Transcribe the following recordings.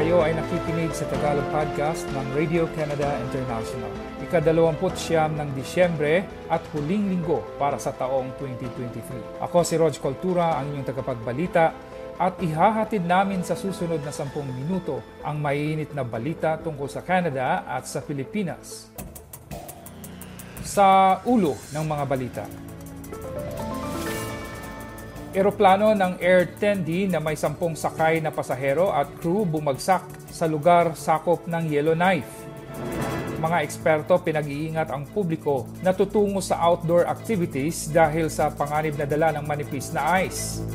Kayo ay nakikinig sa Tagalog Podcast ng Radio Canada International. Ikadalawamput siyam ng Disyembre at huling linggo para sa taong 2023. Ako si Rog Cultura, ang inyong tagapagbalita at ihahatid namin sa susunod na 10 minuto ang mainit na balita tungkol sa Canada at sa Pilipinas. Sa ulo ng mga balita. Eroplano ng Air 10D na may sampung sakay na pasahero at crew bumagsak sa lugar sakop ng Yellowknife. Mga eksperto pinag-iingat ang publiko na tutungo sa outdoor activities dahil sa panganib na dala ng manipis na ice.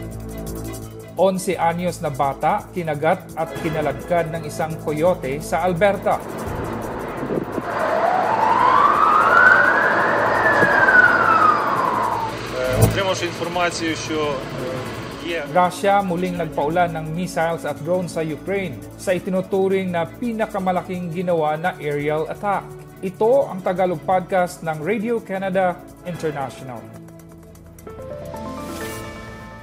11 anyos na bata kinagat at kinalagkad ng isang coyote sa Alberta. Отримавши інформацію, що є Russia muling nagpaulan ng missiles at drones sa Ukraine sa itinuturing na pinakamalaking ginawa na aerial attack. Ito ang Tagalog podcast ng Radio Canada International.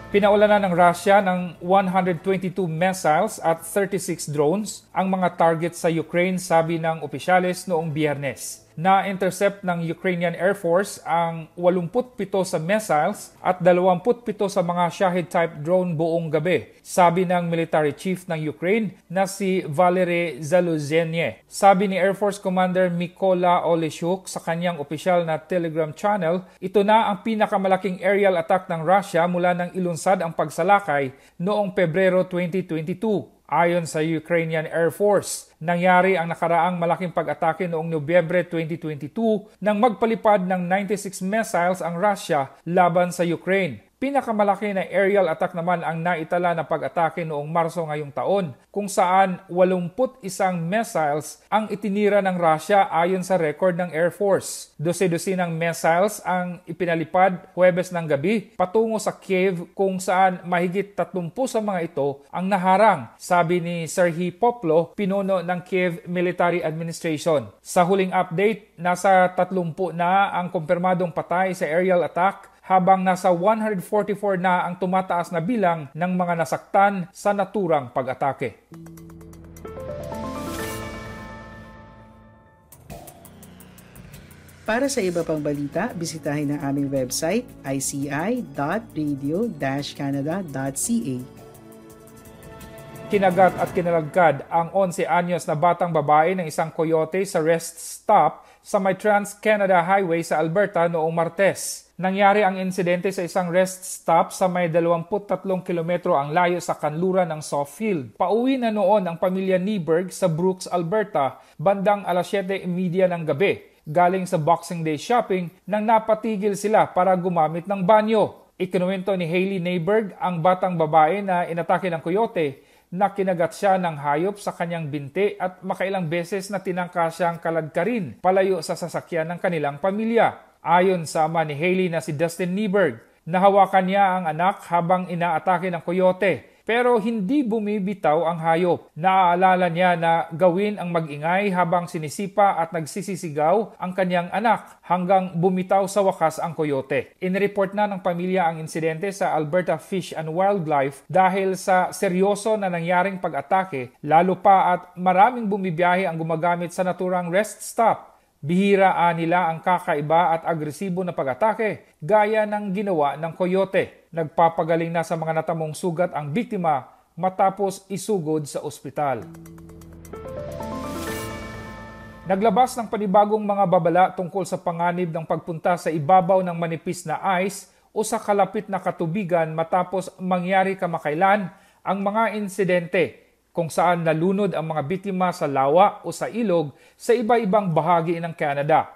Pinaulanan ng Russia ng 122 missiles at 36 drones ang mga target sa Ukraine sabi ng opisyales noong biyernes. Na-intercept ng Ukrainian Air Force ang 87 sa missiles at 27 sa mga Shahid-type drone buong gabi, sabi ng military chief ng Ukraine na si Valery Zaluzhenie. Sabi ni Air Force Commander Mykola Oleshuk sa kanyang opisyal na Telegram channel, ito na ang pinakamalaking aerial attack ng Russia mula nang ilunsad ang pagsalakay noong Pebrero 2022. Ayon sa Ukrainian Air Force, nangyari ang nakaraang malaking pag-atake noong Nobyembre 2022 nang magpalipad ng 96 missiles ang Russia laban sa Ukraine. Pinakamalaki na aerial attack naman ang naitala na pag-atake noong Marso ngayong taon kung saan 81 missiles ang itinira ng Russia ayon sa record ng Air Force. Dose-dose ng missiles ang ipinalipad Huwebes ng gabi patungo sa Kiev kung saan mahigit 30 sa mga ito ang naharang, sabi ni Serhiy Poplo, pinuno ng Kiev Military Administration. Sa huling update, nasa 30 na ang kumpirmadong patay sa aerial attack habang nasa 144 na ang tumataas na bilang ng mga nasaktan sa naturang pag-atake. Para sa iba pang balita, bisitahin ang aming website ici.radio-canada.ca. Kinagat at kinalagkad ang 11 anyos na batang babae ng isang coyote sa rest stop sa may Trans-Canada Highway sa Alberta noong Martes. Nangyari ang insidente sa isang rest stop sa may 23 kilometro ang layo sa kanluran ng Sawfield. Pauwi na noon ang pamilya Nieberg sa Brooks, Alberta, bandang alas 7.30 ng gabi. Galing sa Boxing Day shopping nang napatigil sila para gumamit ng banyo. Ikinuwento ni Hailey Neiberg ang batang babae na inatake ng coyote na kinagat siya ng hayop sa kanyang binti at makailang beses na tinangka siyang kaladkarin palayo sa sasakyan ng kanilang pamilya. Ayon sa ama ni Haley na si Dustin Nieberg, nahawakan niya ang anak habang inaatake ng koyote pero hindi bumibitaw ang hayop. Naaalala niya na gawin ang magingay habang sinisipa at nagsisisigaw ang kanyang anak hanggang bumitaw sa wakas ang koyote. Inreport na ng pamilya ang insidente sa Alberta Fish and Wildlife dahil sa seryoso na nangyaring pag-atake lalo pa at maraming bumibiyahe ang gumagamit sa naturang rest stop Bihira nila ang kakaiba at agresibo na pag-atake gaya ng ginawa ng koyote. Nagpapagaling na sa mga natamong sugat ang biktima matapos isugod sa ospital. Naglabas ng panibagong mga babala tungkol sa panganib ng pagpunta sa ibabaw ng manipis na ice o sa kalapit na katubigan matapos mangyari kamakailan ang mga insidente kung saan nalunod ang mga biktima sa lawa o sa ilog sa iba-ibang bahagi ng Canada.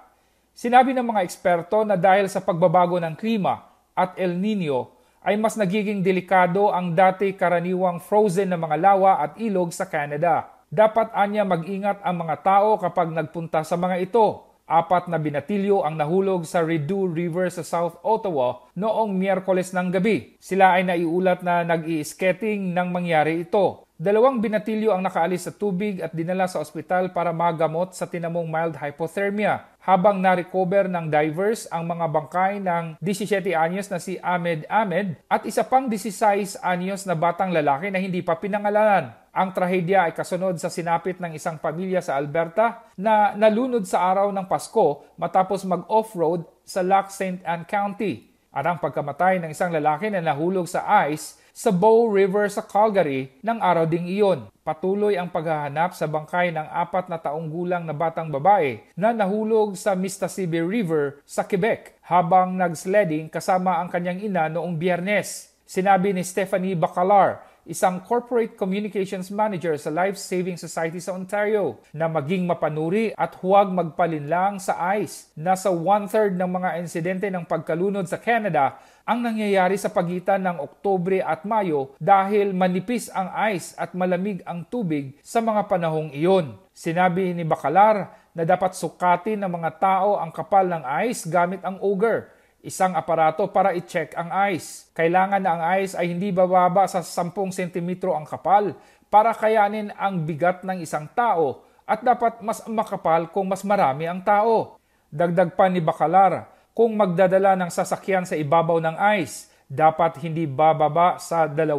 Sinabi ng mga eksperto na dahil sa pagbabago ng klima at El Nino ay mas nagiging delikado ang dati karaniwang frozen na mga lawa at ilog sa Canada. Dapat anya mag-ingat ang mga tao kapag nagpunta sa mga ito. Apat na binatilyo ang nahulog sa Rideau River sa South Ottawa noong Miyerkules ng gabi. Sila ay naiulat na nag-i-skating nang mangyari ito. Dalawang binatilyo ang nakaalis sa tubig at dinala sa ospital para magamot sa tinamong mild hypothermia. Habang na-recover ng divers ang mga bangkay ng 17 anyos na si Ahmed Ahmed at isa pang 16 anyos na batang lalaki na hindi pa pinangalanan. Ang trahedya ay kasunod sa sinapit ng isang pamilya sa Alberta na nalunod sa araw ng Pasko matapos mag-off-road sa Lac St. Anne County. At ang pagkamatay ng isang lalaki na nahulog sa ice sa Bow River sa Calgary ng araw ding iyon. Patuloy ang paghahanap sa bangkay ng apat na taong gulang na batang babae na nahulog sa Mississippi River sa Quebec habang nag-sledding kasama ang kanyang ina noong biyernes. Sinabi ni Stephanie Bacalar, isang corporate communications manager sa Life Saving Society sa Ontario, na maging mapanuri at huwag magpalinlang sa ice. Nasa one-third ng mga insidente ng pagkalunod sa Canada ang nangyayari sa pagitan ng Oktubre at Mayo dahil manipis ang ice at malamig ang tubig sa mga panahong iyon. Sinabi ni Bacalar na dapat sukatin ng mga tao ang kapal ng ice gamit ang auger isang aparato para i-check ang ice. Kailangan na ang ice ay hindi bababa sa 10 cm ang kapal para kayanin ang bigat ng isang tao at dapat mas makapal kung mas marami ang tao. Dagdag pa ni Bakalar, kung magdadala ng sasakyan sa ibabaw ng ice, dapat hindi bababa sa 20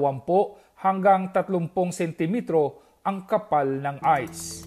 hanggang 30 cm ang kapal ng ice.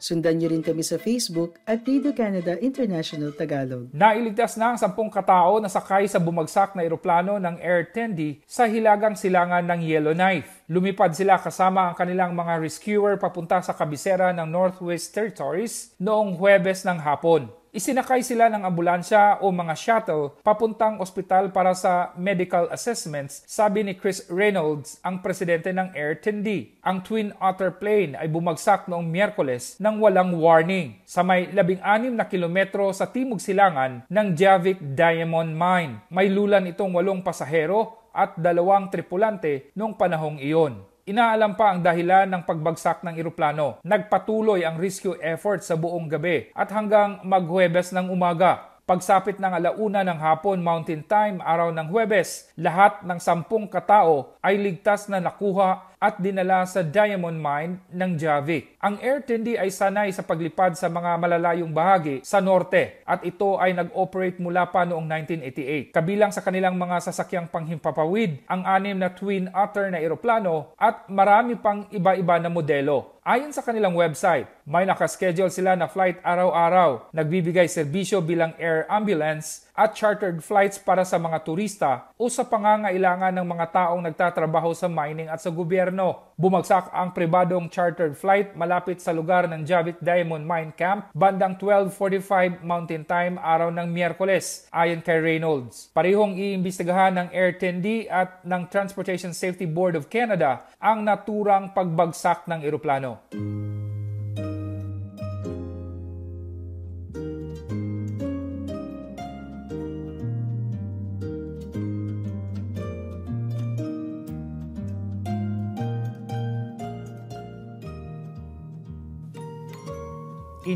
Sundan niyo rin kami sa Facebook at Radio Canada International Tagalog. Nailigtas na ang sampung katao na sakay sa bumagsak na eroplano ng Air Tendi sa hilagang silangan ng Yellowknife. Lumipad sila kasama ang kanilang mga rescuer papunta sa kabisera ng Northwest Territories noong Huwebes ng hapon. Isinakay sila ng ambulansya o mga shuttle papuntang ospital para sa medical assessments, sabi ni Chris Reynolds, ang presidente ng Air Tendi. Ang Twin Otter plane ay bumagsak noong Miyerkules nang walang warning sa may 16 na kilometro sa timog silangan ng Javik Diamond Mine. May lulan itong walong pasahero at dalawang tripulante noong panahong iyon. Inaalam pa ang dahilan ng pagbagsak ng eroplano. Nagpatuloy ang rescue effort sa buong gabi at hanggang maghuwebes ng umaga. Pagsapit ng alauna ng hapon Mountain Time araw ng Huwebes, lahat ng sampung katao ay ligtas na nakuha at dinala sa diamond mine ng Javik. Ang Air Tindi ay sanay sa paglipad sa mga malalayong bahagi sa norte at ito ay nag-operate mula pa noong 1988. Kabilang sa kanilang mga sasakyang panghimpapawid ang anim na Twin Otter na eroplano at marami pang iba-iba na modelo. Ayon sa kanilang website, may nakaschedule sila na flight araw-araw, nagbibigay serbisyo bilang air ambulance at chartered flights para sa mga turista o sa pangangailangan ng mga taong nagtatrabaho sa mining at sa gobyerno. Bumagsak ang pribadong chartered flight malapit sa lugar ng Javik Diamond Mine Camp bandang 12.45 Mountain Time araw ng Miyerkules, ayon kay Reynolds. Parehong iimbestigahan ng Air Tendi at ng Transportation Safety Board of Canada ang naturang pagbagsak ng eroplano.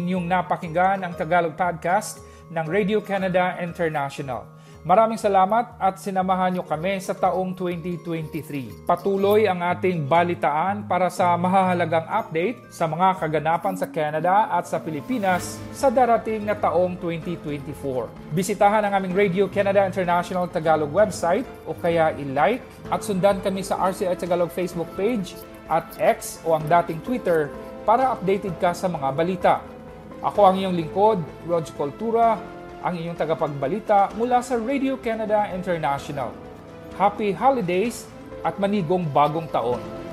Inyong napakinggan ang Tagalog Podcast ng Radio Canada International. Maraming salamat at sinamahan niyo kami sa taong 2023. Patuloy ang ating balitaan para sa mahahalagang update sa mga kaganapan sa Canada at sa Pilipinas sa darating na taong 2024. Bisitahan ang aming Radio Canada International Tagalog website o kaya i-like at sundan kami sa RCI Tagalog Facebook page at X o ang dating Twitter para updated ka sa mga balita. Ako ang iyong lingkod, Rog Cultura, ang inyong tagapagbalita mula sa Radio Canada International. Happy Holidays at manigong bagong taon!